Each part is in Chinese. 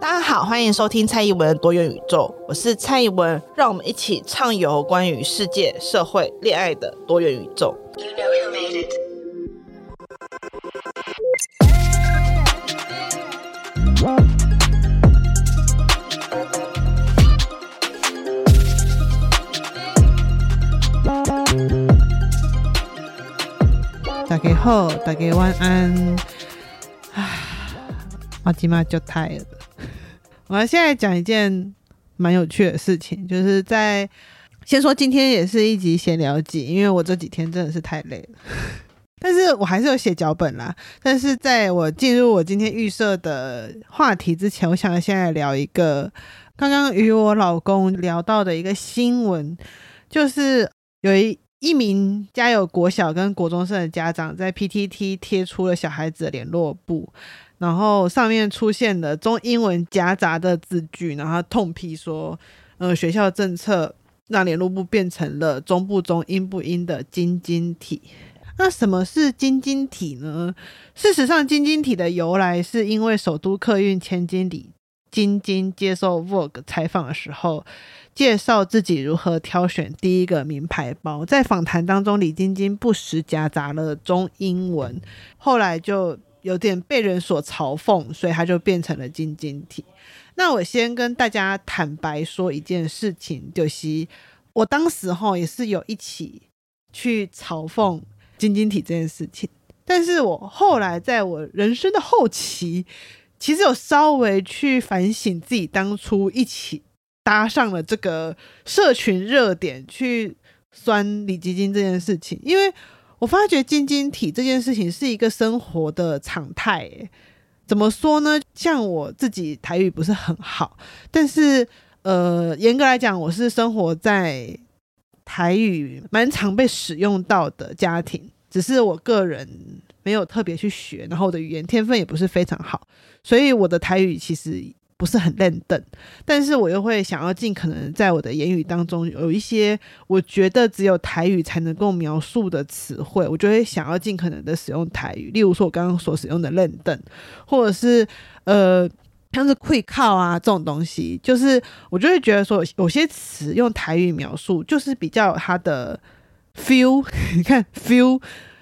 大家好，欢迎收听蔡宜文多元宇宙，我是蔡宜文，让我们一起畅游关于世界、社会、恋爱的多元宇宙。大家好，大家晚安。唉，我今晚就太了。我们现在讲一件蛮有趣的事情，就是在先说今天也是一集闲聊集，因为我这几天真的是太累了，但是我还是有写脚本啦。但是在我进入我今天预设的话题之前，我想先来聊一个刚刚与我老公聊到的一个新闻，就是有一一名家有国小跟国中生的家长在 PTT 贴出了小孩子的联络簿。然后上面出现了中英文夹杂的字句，然后痛批说，呃，学校政策让联络部变成了中不中、英不英的晶晶体。那什么是晶晶体呢？事实上，晶晶体的由来是因为首都客运千金李晶晶接受 Vogue 采访的时候，介绍自己如何挑选第一个名牌包。在访谈当中，李晶晶不时夹杂了中英文，后来就。有点被人所嘲讽，所以他就变成了晶晶体。那我先跟大家坦白说一件事情，就是我当时哈也是有一起去嘲讽晶晶体这件事情，但是我后来在我人生的后期，其实有稍微去反省自己当初一起搭上了这个社群热点去酸李晶晶这件事情，因为。我发觉晶晶体这件事情是一个生活的常态，怎么说呢？像我自己台语不是很好，但是呃，严格来讲，我是生活在台语蛮常被使用到的家庭，只是我个人没有特别去学，然后我的语言天分也不是非常好，所以我的台语其实。不是很认真，但是我又会想要尽可能在我的言语当中有一些我觉得只有台语才能够描述的词汇，我就会想要尽可能的使用台语。例如说，我刚刚所使用的认真，或者是呃，像是会靠啊这种东西，就是我就会觉得说，有些词用台语描述就是比较它的 feel，你看 feel，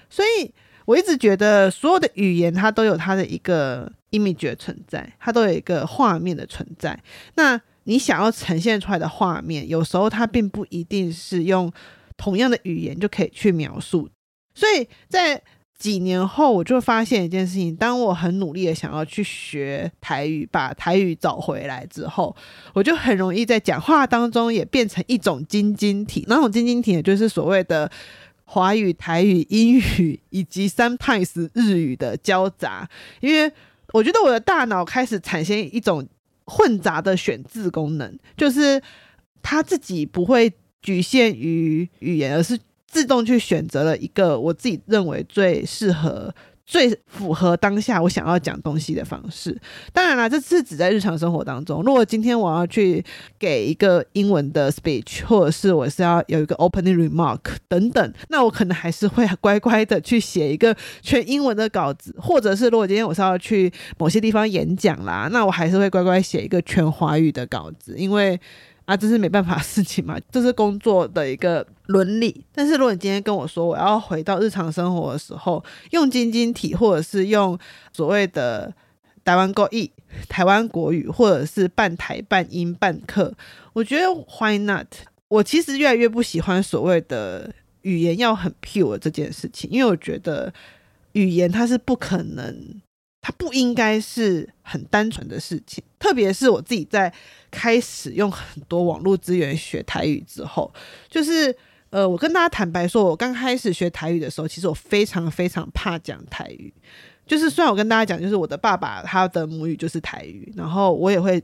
所以我一直觉得所有的语言它都有它的一个。image 存在，它都有一个画面的存在。那你想要呈现出来的画面，有时候它并不一定是用同样的语言就可以去描述。所以在几年后，我就发现一件事情：当我很努力的想要去学台语，把台语找回来之后，我就很容易在讲话当中也变成一种晶晶体。那种晶晶体，也就是所谓的华语、台语、英语以及 sometimes 日语的交杂，因为。我觉得我的大脑开始产生一种混杂的选字功能，就是它自己不会局限于语言，而是自动去选择了一个我自己认为最适合。最符合当下我想要讲东西的方式。当然啦，这是指在日常生活当中。如果今天我要去给一个英文的 speech，或者是我是要有一个 opening remark 等等，那我可能还是会乖乖的去写一个全英文的稿子。或者是如果今天我是要去某些地方演讲啦，那我还是会乖乖写一个全华语的稿子，因为。啊，这是没办法的事情嘛，这是工作的一个伦理。但是如果你今天跟我说我要回到日常生活的时候，用晶晶体，或者是用所谓的台湾国语、台湾国语，或者是半台半英半客，我觉得 Why not？我其实越来越不喜欢所谓的语言要很 pure 这件事情，因为我觉得语言它是不可能。它不应该是很单纯的事情，特别是我自己在开始用很多网络资源学台语之后，就是呃，我跟大家坦白说，我刚开始学台语的时候，其实我非常非常怕讲台语。就是虽然我跟大家讲，就是我的爸爸他的母语就是台语，然后我也会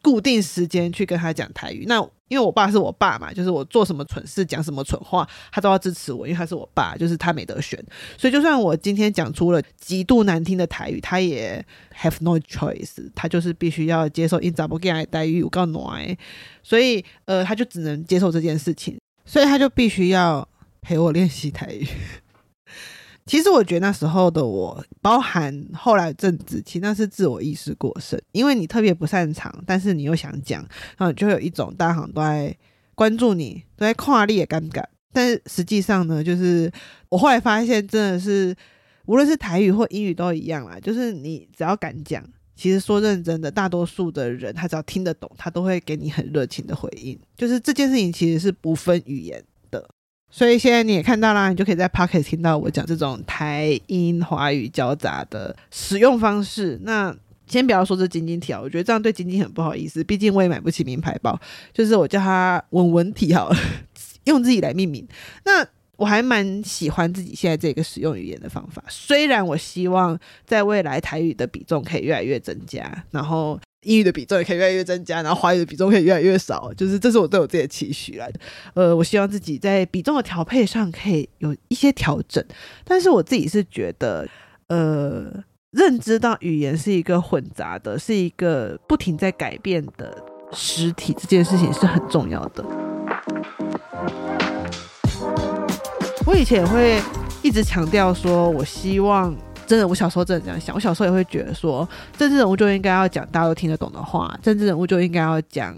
固定时间去跟他讲台语。那因为我爸是我爸嘛，就是我做什么蠢事、讲什么蠢话，他都要支持我，因为他是我爸，就是他没得选。所以就算我今天讲出了极度难听的台语，他也 have no choice，他就是必须要接受。因咋不给他台语，我告诉所以呃，他就只能接受这件事情。所以他就必须要陪我练习台语。其实我觉得那时候的我，包含后来政治，其实那是自我意识过剩，因为你特别不擅长，但是你又想讲，然后就有一种大家好像都在关注你，都在跨列尴尬。但是实际上呢，就是我后来发现，真的是无论是台语或英语都一样啦，就是你只要敢讲。其实说认真的，大多数的人他只要听得懂，他都会给你很热情的回应。就是这件事情其实是不分语言，所以现在你也看到啦，你就可以在 Pocket 听到我讲这种台英华语交杂的使用方式。那先不要说这晶晶体，啊我觉得这样对晶晶很不好意思，毕竟我也买不起名牌包。就是我叫它文文体好，用自己来命名。那我还蛮喜欢自己现在这个使用语言的方法，虽然我希望在未来台语的比重可以越来越增加，然后英语的比重也可以越来越增加，然后华语的比重可以越来越少，就是这是我对我自己的期许来的。呃，我希望自己在比重的调配上可以有一些调整，但是我自己是觉得，呃，认知到语言是一个混杂的，是一个不停在改变的实体，这件事情是很重要的。我以前也会一直强调说，我希望真的，我小时候真的这样想。我小时候也会觉得说，政治人物就应该要讲大家都听得懂的话，政治人物就应该要讲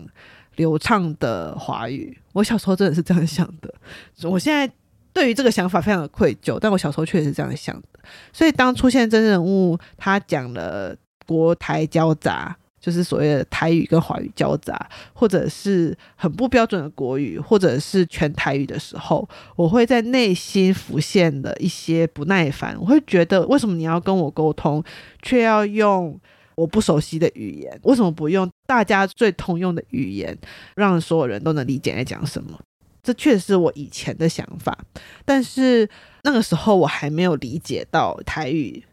流畅的华语。我小时候真的是这样想的。我现在对于这个想法非常的愧疚，但我小时候确实是这样想的。所以当出现政治人物他讲了国台交杂。就是所谓的台语跟华语交杂，或者是很不标准的国语，或者是全台语的时候，我会在内心浮现的一些不耐烦。我会觉得，为什么你要跟我沟通，却要用我不熟悉的语言？为什么不用大家最通用的语言，让所有人都能理解在讲什么？这确实是我以前的想法，但是那个时候我还没有理解到台语。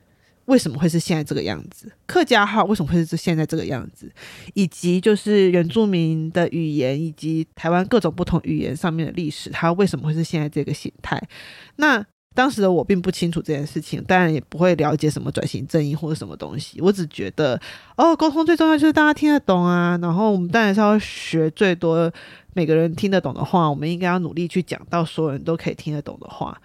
为什么会是现在这个样子？客家话为什么会是现在这个样子？以及就是原住民的语言，以及台湾各种不同语言上面的历史，它为什么会是现在这个形态？那当时的我并不清楚这件事情，当然也不会了解什么转型正义或者什么东西。我只觉得，哦，沟通最重要就是大家听得懂啊。然后我们当然是要学最多每个人听得懂的话，我们应该要努力去讲到所有人都可以听得懂的话。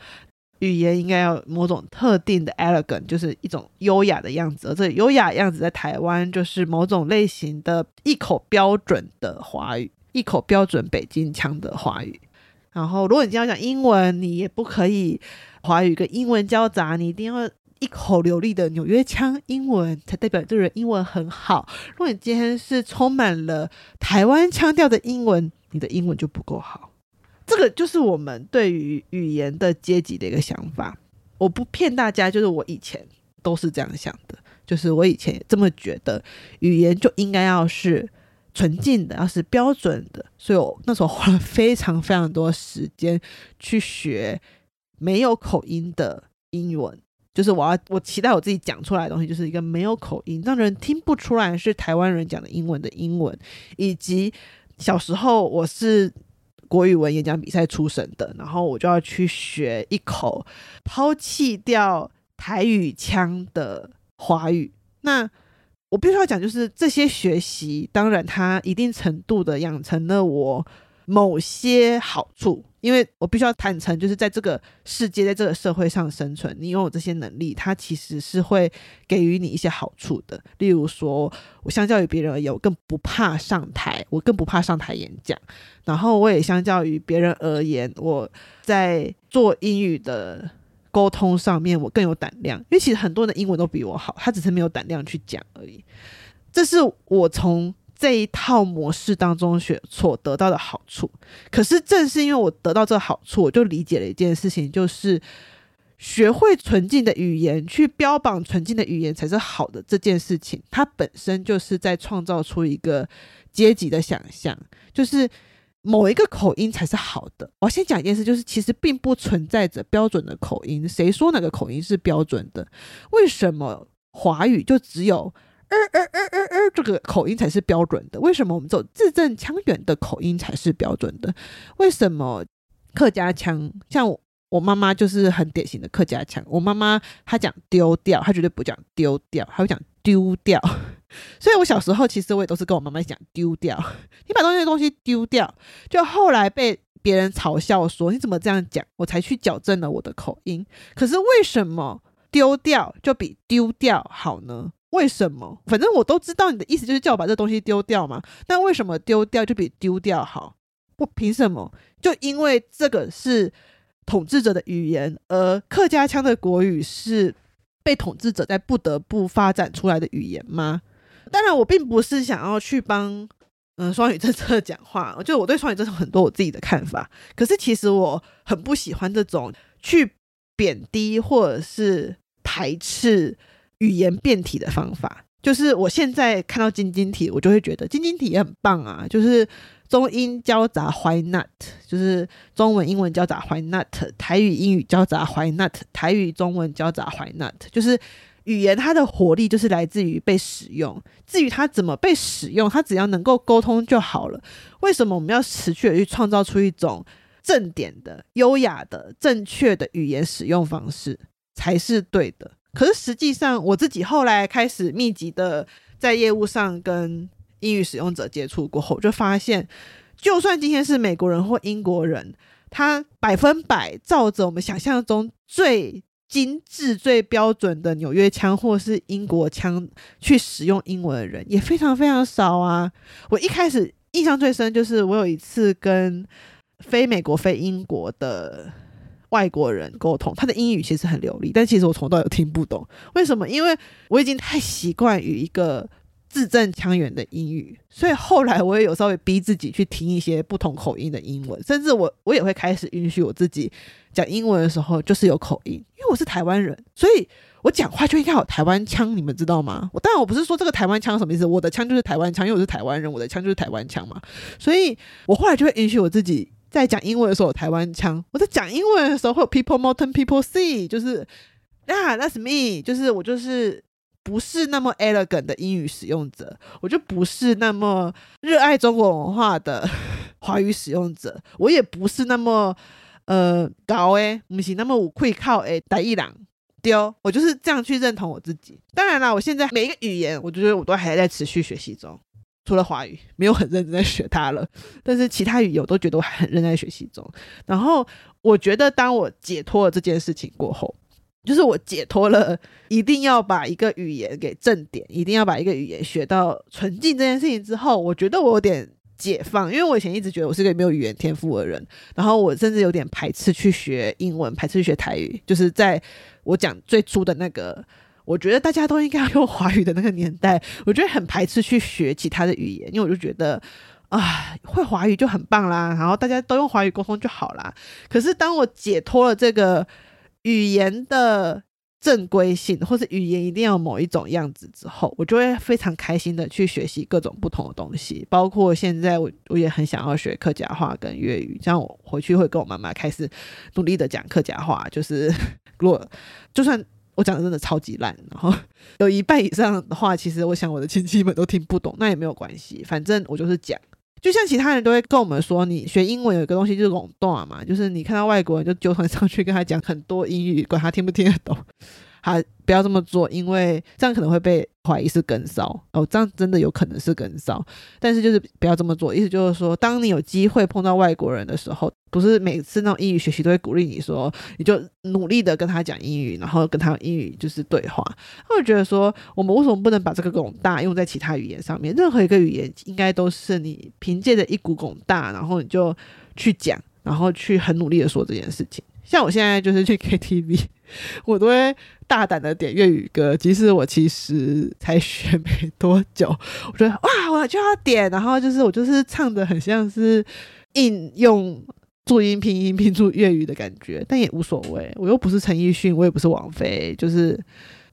语言应该要某种特定的 elegant，就是一种优雅的样子。而这优雅样子在台湾就是某种类型的一口标准的华语，一口标准北京腔的华语。然后，如果你今天要讲英文，你也不可以华语跟英文交杂，你一定要一口流利的纽约腔英文，才代表这人英文很好。如果你今天是充满了台湾腔调的英文，你的英文就不够好。这个就是我们对于语言的阶级的一个想法。我不骗大家，就是我以前都是这样想的，就是我以前也这么觉得，语言就应该要是纯净的，要是标准的。所以我那时候花了非常非常多时间去学没有口音的英文，就是我要我期待我自己讲出来的东西，就是一个没有口音，让人听不出来是台湾人讲的英文的英文，以及小时候我是。国语文演讲比赛出身的，然后我就要去学一口抛弃掉台语腔的华语。那我必须要讲，就是这些学习，当然它一定程度的养成了我某些好处。因为我必须要坦诚，就是在这个世界，在这个社会上生存，你拥有这些能力，它其实是会给予你一些好处的。例如说，我相较于别人而言，我更不怕上台，我更不怕上台演讲。然后，我也相较于别人而言，我在做英语的沟通上面，我更有胆量。因为其实很多人的英文都比我好，他只是没有胆量去讲而已。这是我从。这一套模式当中学所得到的好处，可是正是因为我得到这好处，我就理解了一件事情，就是学会纯净的语言，去标榜纯净的语言才是好的这件事情，它本身就是在创造出一个阶级的想象，就是某一个口音才是好的。我先讲一件事，就是其实并不存在着标准的口音。谁说哪个口音是标准的？为什么华语就只有呃呃呃呃呃这个口音才是标准的？为什么我们这种字正腔圆的口音才是标准的？为什么客家腔像我？我妈妈就是很典型的客家腔。我妈妈她讲丢掉，她绝对不讲丢掉，她会讲丢掉。所以我小时候其实我也都是跟我妈妈讲丢掉。你把东西的东西丢掉，就后来被别人嘲笑说你怎么这样讲，我才去矫正了我的口音。可是为什么丢掉就比丢掉好呢？为什么？反正我都知道你的意思就是叫我把这东西丢掉嘛。那为什么丢掉就比丢掉好？我凭什么？就因为这个是。统治者的语言，而客家腔的国语是被统治者在不得不发展出来的语言吗？当然，我并不是想要去帮嗯双语政策讲话，就我对双语政策很多我自己的看法。可是，其实我很不喜欢这种去贬低或者是排斥语言变体的方法。就是我现在看到晶晶体，我就会觉得晶晶体也很棒啊，就是。中英交杂，Why not？就是中文、英文交杂，Why not？台语、英语交杂，Why not？台语、中文交杂，Why not？就是语言它的活力就是来自于被使用。至于它怎么被使用，它只要能够沟通就好了。为什么我们要持续的去创造出一种正点的、优雅的、正确的语言使用方式才是对的？可是实际上，我自己后来开始密集的在业务上跟。英语使用者接触过后，就发现，就算今天是美国人或英国人，他百分百照着我们想象中最精致、最标准的纽约腔或是英国腔去使用英文的人，也非常非常少啊。我一开始印象最深就是，我有一次跟非美国、非英国的外国人沟通，他的英语其实很流利，但其实我从头到尾听不懂。为什么？因为我已经太习惯于一个。字正腔圆的英语，所以后来我也有稍微逼自己去听一些不同口音的英文，甚至我我也会开始允许我自己讲英文的时候就是有口音，因为我是台湾人，所以我讲话就应该有台湾腔，你们知道吗？我当然我不是说这个台湾腔什么意思，我的腔就是台湾腔，因为我是台湾人，我的腔就是台湾腔嘛，所以我后来就会允许我自己在讲英文的时候有台湾腔，我在讲英文的时候会有 people mountain people sea，就是啊 that's me，就是我就是。不是那么 elegant 的英语使用者，我就不是那么热爱中国文化的华语使用者，我也不是那么呃高诶，不是那么会靠诶台语人丢，我就是这样去认同我自己。当然啦，我现在每一个语言，我觉得我都还在持续学习中，除了华语没有很认真在学它了，但是其他语言我都觉得我还很认真在学习中。然后我觉得，当我解脱了这件事情过后。就是我解脱了，一定要把一个语言给正点，一定要把一个语言学到纯净这件事情之后，我觉得我有点解放，因为我以前一直觉得我是个没有语言天赋的人，然后我甚至有点排斥去学英文，排斥去学台语。就是在我讲最初的那个，我觉得大家都应该要用华语的那个年代，我觉得很排斥去学其他的语言，因为我就觉得啊，会华语就很棒啦，然后大家都用华语沟通就好啦。可是当我解脱了这个。语言的正规性，或是语言一定要某一种样子之后，我就会非常开心的去学习各种不同的东西，包括现在我我也很想要学客家话跟粤语，这样我回去会跟我妈妈开始努力的讲客家话，就是 如果就算我讲的真的超级烂，然后 有一半以上的话，其实我想我的亲戚们都听不懂，那也没有关系，反正我就是讲。就像其他人都会跟我们说，你学英文有一个东西就是垄断嘛，就是你看到外国人就纠团上去跟他讲很多英语，管他听不听得懂。好，不要这么做，因为这样可能会被怀疑是跟骚哦，这样真的有可能是跟骚。但是就是不要这么做，意思就是说，当你有机会碰到外国人的时候，不是每次那种英语学习都会鼓励你说，你就努力的跟他讲英语，然后跟他英语就是对话。我觉得说，我们为什么不能把这个广大用在其他语言上面？任何一个语言应该都是你凭借着一股广大，然后你就去讲，然后去很努力的说这件事情。像我现在就是去 KTV，我都会大胆的点粤语歌，即使我其实才学没多久，我觉得哇，我就要点，然后就是我就是唱的很像是应用注音拼音拼出粤语的感觉，但也无所谓，我又不是陈奕迅，我也不是王菲，就是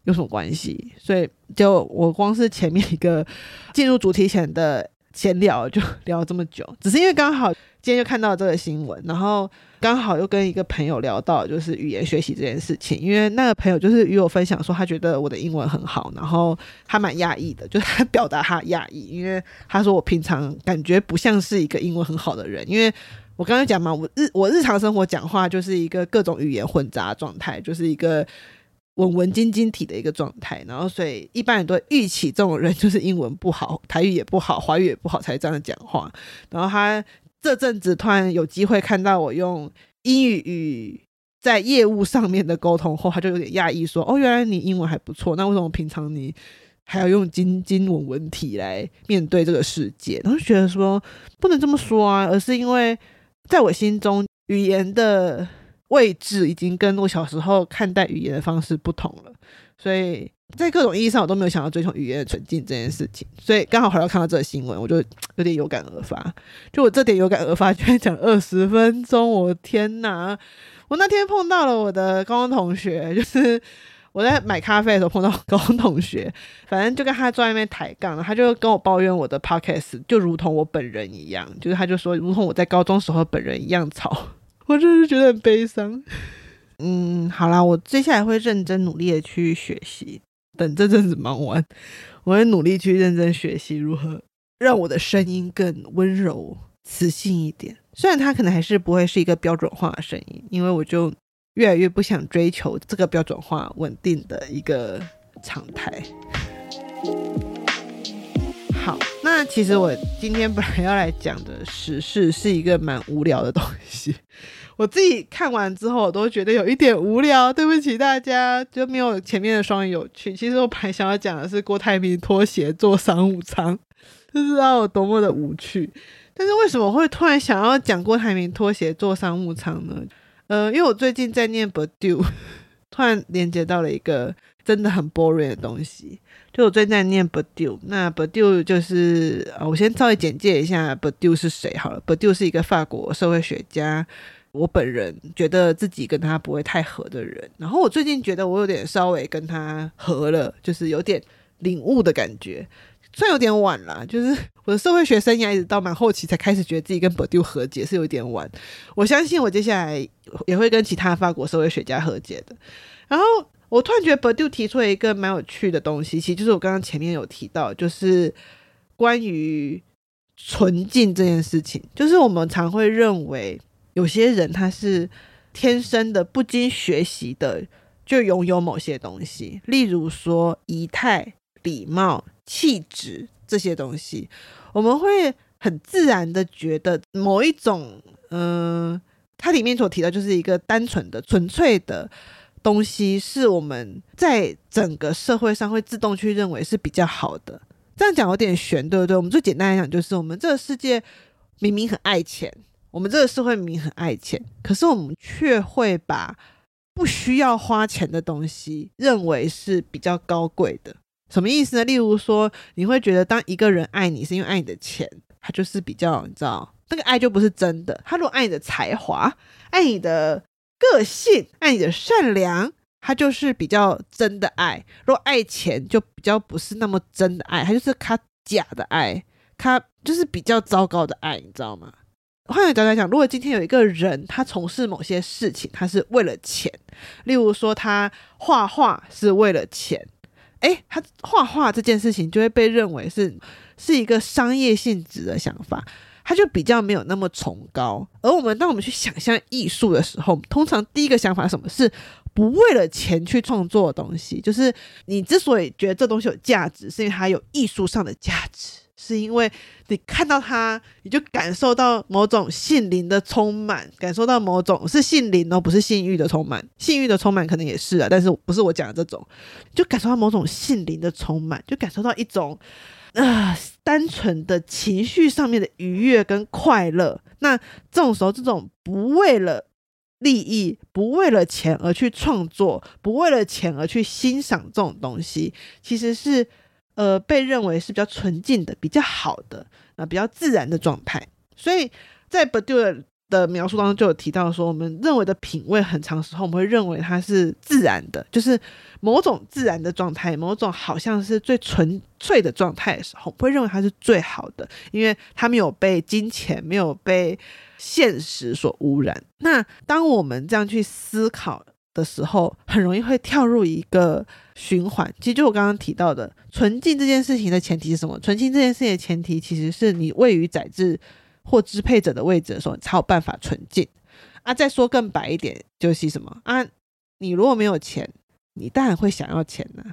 有什么关系？所以就我光是前面一个进入主题前的闲聊就聊了这么久，只是因为刚好今天就看到这个新闻，然后刚好又跟一个朋友聊到就是语言学习这件事情，因为那个朋友就是与我分享说他觉得我的英文很好，然后他蛮讶异的，就是他表达他讶异，因为他说我平常感觉不像是一个英文很好的人，因为我刚刚讲嘛，我日我日常生活讲话就是一个各种语言混杂状态，就是一个文文晶晶体的一个状态，然后所以一般人都预期这种人就是英文不好，台语也不好，华语也不好才这样讲话，然后他。这阵子突然有机会看到我用英语与在业务上面的沟通后，他就有点讶异，说：“哦，原来你英文还不错，那为什么平常你还要用金金文文体来面对这个世界？”然后觉得说不能这么说啊，而是因为在我心中语言的位置已经跟我小时候看待语言的方式不同了，所以。在各种意义上，我都没有想要追求语言的纯净这件事情，所以刚好回来看到这个新闻，我就有点有感而发。就我这点有感而发，居然讲二十分钟，我天哪！我那天碰到了我的高中同学，就是我在买咖啡的时候碰到 高中同学，反正就跟他坐在那边抬杠，他就跟我抱怨我的 podcast 就如同我本人一样，就是他就说如同我在高中时候本人一样吵，我真是觉得很悲伤。嗯，好啦，我接下来会认真努力的去学习。等这阵子忙完，我会努力去认真学习如何让我的声音更温柔、磁性一点。虽然它可能还是不会是一个标准化的声音，因为我就越来越不想追求这个标准化、稳定的一个常态。好，那其实我今天本来要来讲的时事是一个蛮无聊的东西。我自己看完之后，我都觉得有一点无聊。对不起大家，就没有前面的双语有趣。其实我本来想要讲的是郭台铭拖鞋坐商务舱，不知道有多么的无趣。但是为什么会突然想要讲郭台铭拖鞋坐商务舱呢？呃，因为我最近在念 badu 突然连接到了一个真的很 boring 的东西。就我最近在念 badu 那 badu 就是呃，我先稍微简介一下 badu 是谁好了。badu 是一个法国社会学家。我本人觉得自己跟他不会太合的人，然后我最近觉得我有点稍微跟他合了，就是有点领悟的感觉，算有点晚了，就是我的社会学生涯一直到蛮后期才开始觉得自己跟 b o d u 和解是有点晚。我相信我接下来也会跟其他法国社会学家和解的。然后我突然觉得 b o d u 提出了一个蛮有趣的东西，其实就是我刚刚前面有提到，就是关于纯净这件事情，就是我们常会认为。有些人他是天生的，不经学习的就拥有某些东西，例如说仪态、礼貌、气质这些东西，我们会很自然的觉得某一种，嗯、它里面所提到就是一个单纯的、纯粹的东西，是我们在整个社会上会自动去认为是比较好的。这样讲有点悬，对不对？我们最简单来讲，就是我们这个世界明明很爱钱。我们这个社会明明很爱钱，可是我们却会把不需要花钱的东西认为是比较高贵的。什么意思呢？例如说，你会觉得当一个人爱你是因为爱你的钱，他就是比较，你知道，那个爱就不是真的。他如果爱你的才华、爱你的个性、爱你的善良，他就是比较真的爱。如果爱钱，就比较不是那么真的爱，他就是他假的爱，他就是比较糟糕的爱，你知道吗？换个角度来讲，如果今天有一个人，他从事某些事情，他是为了钱，例如说他画画是为了钱，哎，他画画这件事情就会被认为是是一个商业性质的想法，他就比较没有那么崇高。而我们当我们去想象艺术的时候，通常第一个想法什么？是不为了钱去创作的东西，就是你之所以觉得这东西有价值，是因为它有艺术上的价值。是因为你看到他，你就感受到某种性灵的充满，感受到某种是性灵哦，不是性欲的充满。性欲的充满可能也是啊，但是不是我讲的这种，就感受到某种性灵的充满，就感受到一种啊、单纯的情绪上面的愉悦跟快乐。那这种时候，这种不为了利益、不为了钱而去创作、不为了钱而去欣赏这种东西，其实是。呃，被认为是比较纯净的、比较好的、啊、呃，比较自然的状态。所以在 Badiou 的描述当中就有提到说，我们认为的品味，很长时候我们会认为它是自然的，就是某种自然的状态，某种好像是最纯粹的状态的时候，我们会认为它是最好的，因为它没有被金钱、没有被现实所污染。那当我们这样去思考的时候，很容易会跳入一个循环。其实就我刚刚提到的，纯净这件事情的前提是什么？纯净这件事情的前提其实是你位于宰制或支配者的位置的时候，你才有办法纯净。啊，再说更白一点，就是什么啊？你如果没有钱，你当然会想要钱呢、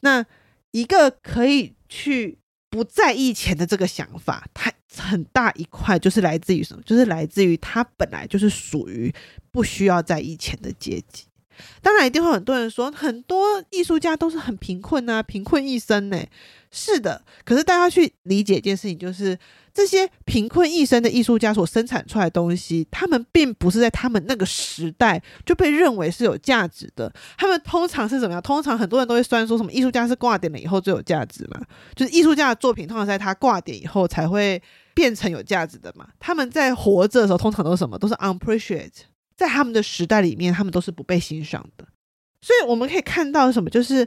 那一个可以去不在意钱的这个想法，它很大一块就是来自于什么？就是来自于他本来就是属于不需要在意钱的阶级。当然，一定会很多人说，很多艺术家都是很贫困啊，贫困一生呢。是的，可是大家去理解一件事情，就是这些贫困一生的艺术家所生产出来的东西，他们并不是在他们那个时代就被认为是有价值的。他们通常是怎么样？通常很多人都会算说什么艺术家是挂点了以后最有价值嘛？就是艺术家的作品通常在他挂点以后才会变成有价值的嘛？他们在活着的时候，通常都是什么？都是 unappreciated。在他们的时代里面，他们都是不被欣赏的，所以我们可以看到什么？就是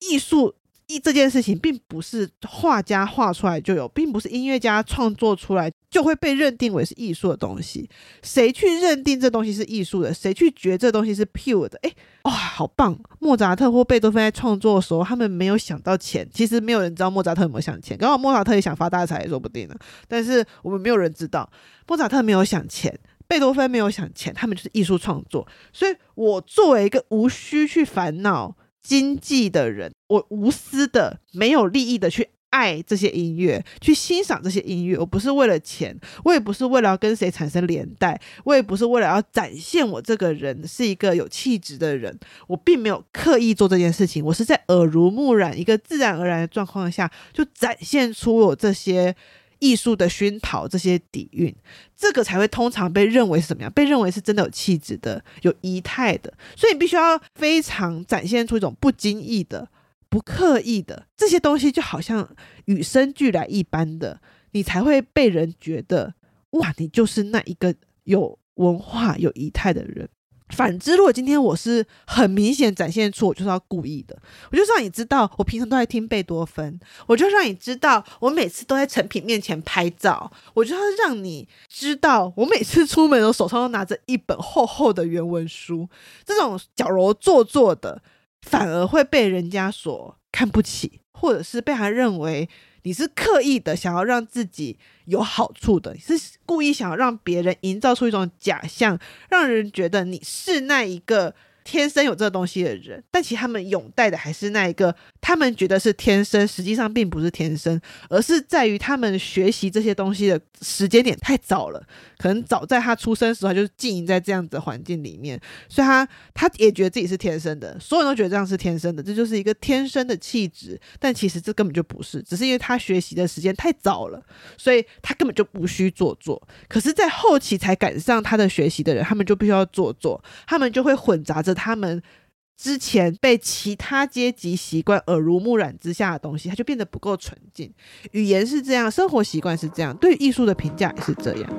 艺术一这件事情，并不是画家画出来就有，并不是音乐家创作出来就会被认定为是艺术的东西。谁去认定这东西是艺术的？谁去觉得这东西是 pure 的？哎，哇，好棒！莫扎特或贝多芬在创作的时候，他们没有想到钱。其实没有人知道莫扎特有没有想钱，刚好莫扎特也想发大财也说不定呢。但是我们没有人知道，莫扎特没有想钱。贝多芬没有想钱，他们就是艺术创作。所以，我作为一个无需去烦恼经济的人，我无私的、没有利益的去爱这些音乐，去欣赏这些音乐。我不是为了钱，我也不是为了要跟谁产生连带，我也不是为了要展现我这个人是一个有气质的人。我并没有刻意做这件事情，我是在耳濡目染、一个自然而然的状况下，就展现出我这些。艺术的熏陶，这些底蕴，这个才会通常被认为是什么样？被认为是真的有气质的、有仪态的。所以你必须要非常展现出一种不经意的、不刻意的这些东西，就好像与生俱来一般的，你才会被人觉得哇，你就是那一个有文化、有仪态的人。反之，如果今天我是很明显展现出我就是要故意的，我就让你知道我平常都在听贝多芬，我就让你知道我每次都在成品面前拍照，我就要让你知道我每次出门的手上都拿着一本厚厚的原文书，这种矫揉做作的反而会被人家所看不起，或者是被他认为。你是刻意的想要让自己有好处的，你是故意想要让别人营造出一种假象，让人觉得你是那一个。天生有这个东西的人，但其实他们拥戴的还是那一个，他们觉得是天生，实际上并不是天生，而是在于他们学习这些东西的时间点太早了，可能早在他出生的时候就是浸淫在这样子的环境里面，所以他他也觉得自己是天生的，所有人都觉得这样是天生的，这就是一个天生的气质，但其实这根本就不是，只是因为他学习的时间太早了，所以他根本就不需做作，可是，在后期才赶上他的学习的人，他们就必须要做作，他们就会混杂着。他们之前被其他阶级习惯耳濡目染之下的东西，它就变得不够纯净。语言是这样，生活习惯是这样，对艺术的评价也是这样。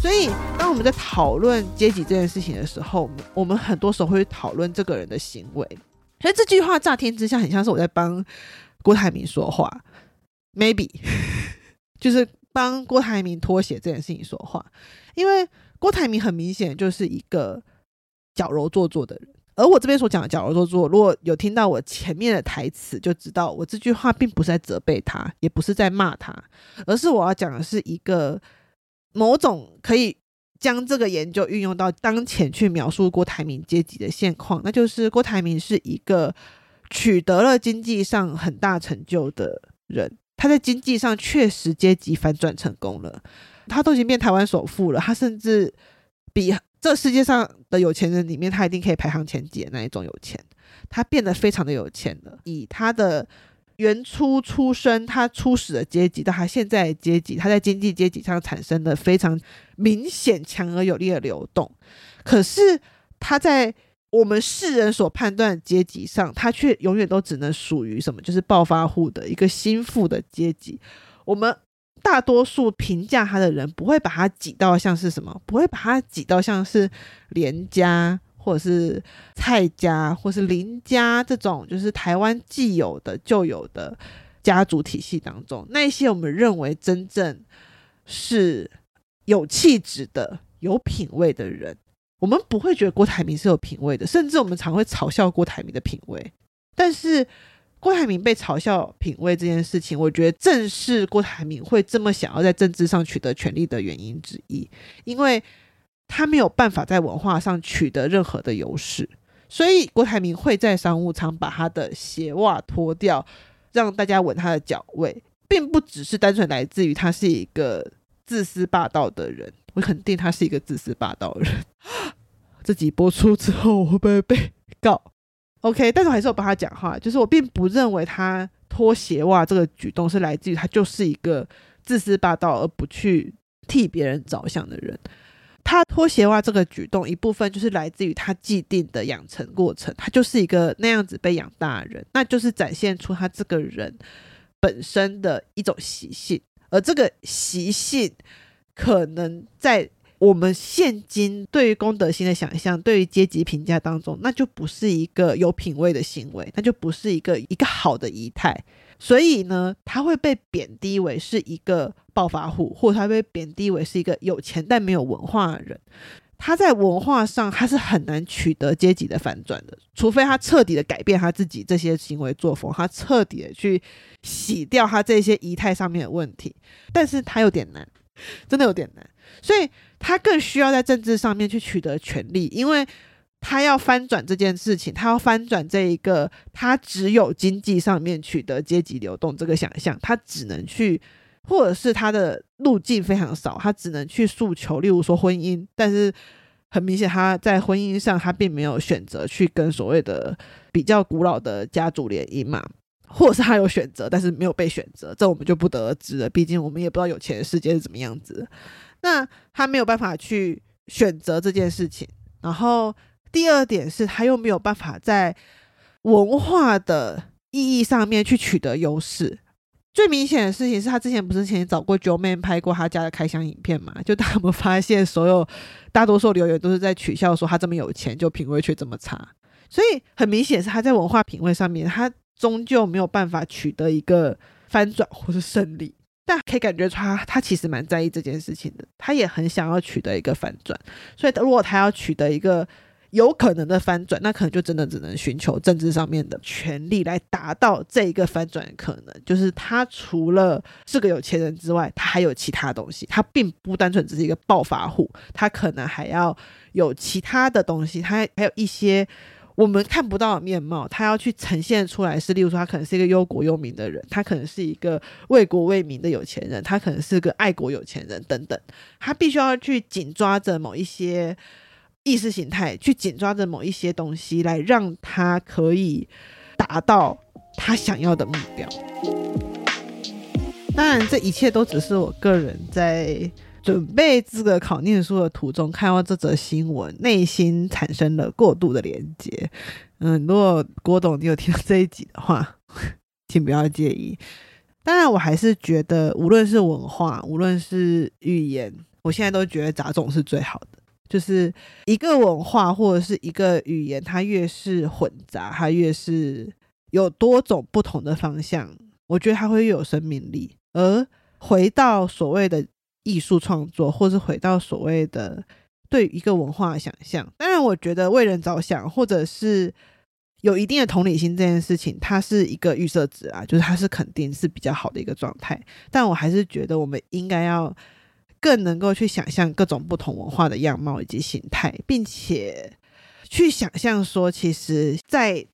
所以，当我们在讨论阶级这件事情的时候，我们很多时候会讨论这个人的行为。所以这句话乍听之下很像是我在帮郭台铭说话，maybe 就是帮郭台铭脱鞋这件事情说话，因为。郭台铭很明显就是一个矫揉做作的人，而我这边所讲的矫揉做作，如果有听到我前面的台词，就知道我这句话并不是在责备他，也不是在骂他，而是我要讲的是一个某种可以将这个研究运用到当前去描述郭台铭阶级的现况，那就是郭台铭是一个取得了经济上很大成就的人，他在经济上确实阶级反转成功了。他都已经变台湾首富了，他甚至比这世界上的有钱人里面，他一定可以排行前几的那一种有钱。他变得非常的有钱了，以他的原初出身，他初始的阶级到他现在的阶级，他在经济阶级上产生了非常明显、强而有力的流动。可是他在我们世人所判断的阶级上，他却永远都只能属于什么？就是暴发户的一个心腹的阶级。我们。大多数评价他的人不会把他挤到像是什么，不会把他挤到像是连家或者是蔡家或是林家这种，就是台湾既有的旧有的家族体系当中，那一些我们认为真正是有气质的、有品味的人，我们不会觉得郭台铭是有品味的，甚至我们常会嘲笑郭台铭的品味，但是。郭台铭被嘲笑品味这件事情，我觉得正是郭台铭会这么想要在政治上取得权力的原因之一，因为他没有办法在文化上取得任何的优势，所以郭台铭会在商务舱把他的鞋袜脱掉，让大家闻他的脚味，并不只是单纯来自于他是一个自私霸道的人，我肯定他是一个自私霸道的人。这集播出之后，我会不会被告。？OK，但是我还是有帮他讲话，就是我并不认为他脱鞋袜这个举动是来自于他就是一个自私霸道而不去替别人着想的人。他脱鞋袜这个举动一部分就是来自于他既定的养成过程，他就是一个那样子被养大的人，那就是展现出他这个人本身的一种习性，而这个习性可能在。我们现今对于功德心的想象，对于阶级评价当中，那就不是一个有品位的行为，那就不是一个一个好的仪态。所以呢，他会被贬低为是一个暴发户，或者他被贬低为是一个有钱但没有文化的人。他在文化上，他是很难取得阶级的反转的，除非他彻底的改变他自己这些行为作风，他彻底的去洗掉他这些仪态上面的问题。但是他有点难，真的有点难。所以他更需要在政治上面去取得权力，因为他要翻转这件事情，他要翻转这一个他只有经济上面取得阶级流动这个想象，他只能去，或者是他的路径非常少，他只能去诉求，例如说婚姻，但是很明显他在婚姻上他并没有选择去跟所谓的比较古老的家族联姻嘛，或者是他有选择，但是没有被选择，这我们就不得而知了，毕竟我们也不知道有钱的世界是怎么样子。那他没有办法去选择这件事情，然后第二点是他又没有办法在文化的意义上面去取得优势。最明显的事情是他之前不是前找过 Joeman 拍过他家的开箱影片嘛？就他们发现所有大多数留言都是在取笑说他这么有钱，就品味却这么差。所以很明显是他在文化品味上面，他终究没有办法取得一个翻转或是胜利。但可以感觉出他，他其实蛮在意这件事情的，他也很想要取得一个反转。所以，如果他要取得一个有可能的翻转，那可能就真的只能寻求政治上面的权利来达到这一个翻转的可能。就是他除了是个有钱人之外，他还有其他东西，他并不单纯只是一个暴发户，他可能还要有其他的东西，他还有一些。我们看不到的面貌，他要去呈现出来是，例如说，他可能是一个忧国忧民的人，他可能是一个为国为民的有钱人，他可能是个爱国有钱人等等，他必须要去紧抓着某一些意识形态，去紧抓着某一些东西，来让他可以达到他想要的目标。当然，这一切都只是我个人在。准备资格考念书的途中，看到这则新闻，内心产生了过度的连接。嗯，如果郭董你有听到这一集的话，请不要介意。当然，我还是觉得，无论是文化，无论是语言，我现在都觉得杂种是最好的。就是一个文化或者是一个语言，它越是混杂，它越是有多种不同的方向，我觉得它会越有生命力。而回到所谓的。艺术创作，或是回到所谓的对一个文化的想象。当然，我觉得为人着想，或者是有一定的同理心这件事情，它是一个预设值啊，就是它是肯定是比较好的一个状态。但我还是觉得，我们应该要更能够去想象各种不同文化的样貌以及形态，并且去想象说，其实在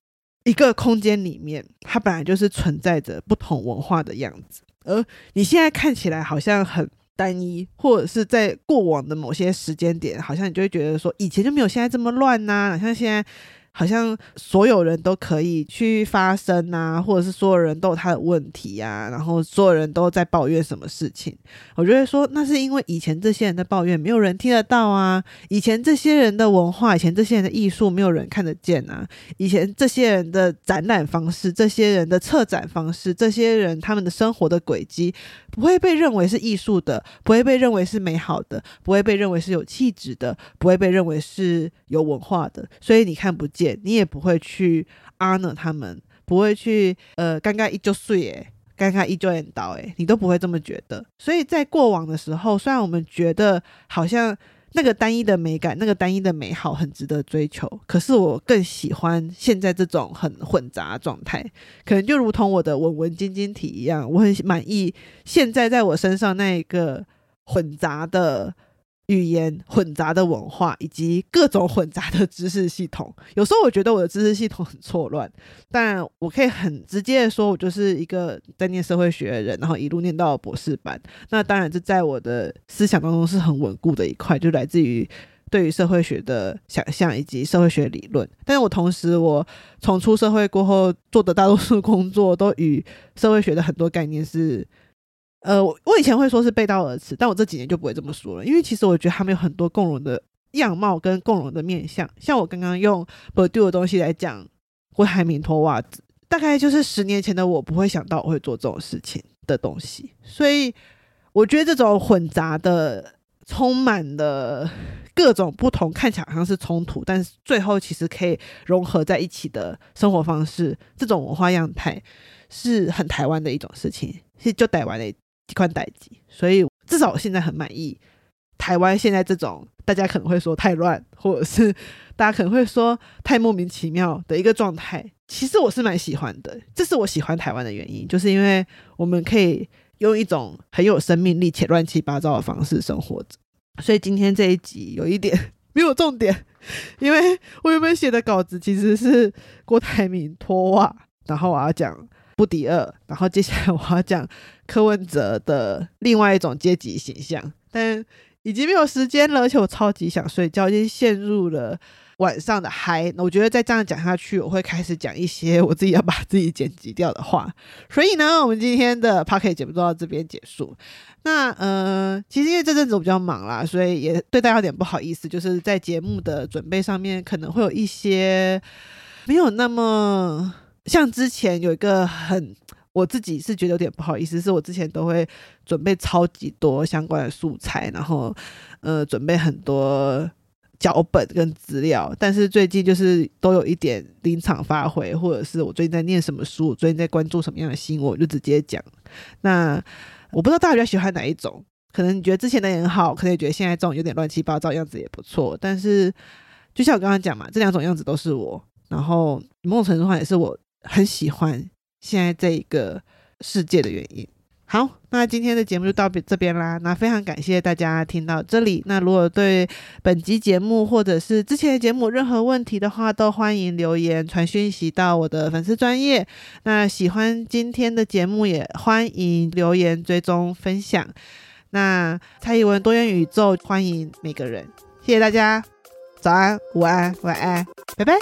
一个空间里面，它本来就是存在着不同文化的样子。而你现在看起来好像很。单一，或者是在过往的某些时间点，好像你就会觉得说，以前就没有现在这么乱呐、啊。像现在好像所有人都可以去发声啊，或者是所有人都有他的问题啊，然后所有人都在抱怨什么事情。我就会说，那是因为以前这些人的抱怨没有人听得到啊，以前这些人的文化，以前这些人的艺术没有人看得见啊，以前这些人的展览方式，这些人的策展方式，这些人他们的生活的轨迹不会被认为是艺术的，不会被认为是美好的，不会被认为是有气质的，不会被认为是有文化的，所以你看不见，你也不会去 honor 他们，不会去呃，尴尬一就碎哎，刚刚一就演倒哎，你都不会这么觉得。所以在过往的时候，虽然我们觉得好像那个单一的美感，那个单一的美好很值得追求，可是我更喜欢现在这种很混杂状态，可能就如同我的文文晶晶体一样，我很满意现在在我身上那一个混杂的。语言混杂的文化，以及各种混杂的知识系统，有时候我觉得我的知识系统很错乱。但我可以很直接的说，我就是一个在念社会学的人，然后一路念到博士班。那当然，这在我的思想当中是很稳固的一块，就来自于对于社会学的想象以及社会学理论。但是我同时，我从出社会过后做的大多数工作，都与社会学的很多概念是。呃，我以前会说是背道而驰，但我这几年就不会这么说了，因为其实我觉得他们有很多共融的样貌跟共融的面相。像我刚刚用 Badiou 的东西来讲郭台铭脱袜子，大概就是十年前的我不会想到我会做这种事情的东西。所以我觉得这种混杂的、充满了各种不同，看起来好像是冲突，但是最后其实可以融合在一起的生活方式，这种文化样态是很台湾的一种事情，是就台湾的。几款代机，所以至少我现在很满意台湾现在这种大家可能会说太乱，或者是大家可能会说太莫名其妙的一个状态。其实我是蛮喜欢的，这是我喜欢台湾的原因，就是因为我们可以用一种很有生命力且乱七八糟的方式生活着。所以今天这一集有一点没有重点，因为我原本写的稿子其实是郭台铭脱袜，然后我要讲。不敌二，然后接下来我要讲柯文哲的另外一种阶级形象，但已经没有时间了，而且我超级想睡觉，已经陷入了晚上的嗨。那我觉得再这样讲下去，我会开始讲一些我自己要把自己剪辑掉的话。所以呢，我们今天的 Podcast 节目就到这边结束。那呃，其实因为这阵子我比较忙啦，所以也对大家有点不好意思，就是在节目的准备上面可能会有一些没有那么。像之前有一个很，我自己是觉得有点不好意思，是我之前都会准备超级多相关的素材，然后呃准备很多脚本跟资料，但是最近就是都有一点临场发挥，或者是我最近在念什么书，最近在关注什么样的新闻，我就直接讲。那我不知道大家比较喜欢哪一种，可能你觉得之前的也很好，可能也觉得现在这种有点乱七八糟样子也不错，但是就像我刚刚讲嘛，这两种样子都是我，然后某种程度上也是我。很喜欢现在这一个世界的原因。好，那今天的节目就到这边啦。那非常感谢大家听到这里。那如果对本集节目或者是之前的节目任何问题的话，都欢迎留言传讯息到我的粉丝专业。那喜欢今天的节目，也欢迎留言追踪分享。那蔡宜文多元宇宙，欢迎每个人。谢谢大家，早安、午安、晚安，拜拜。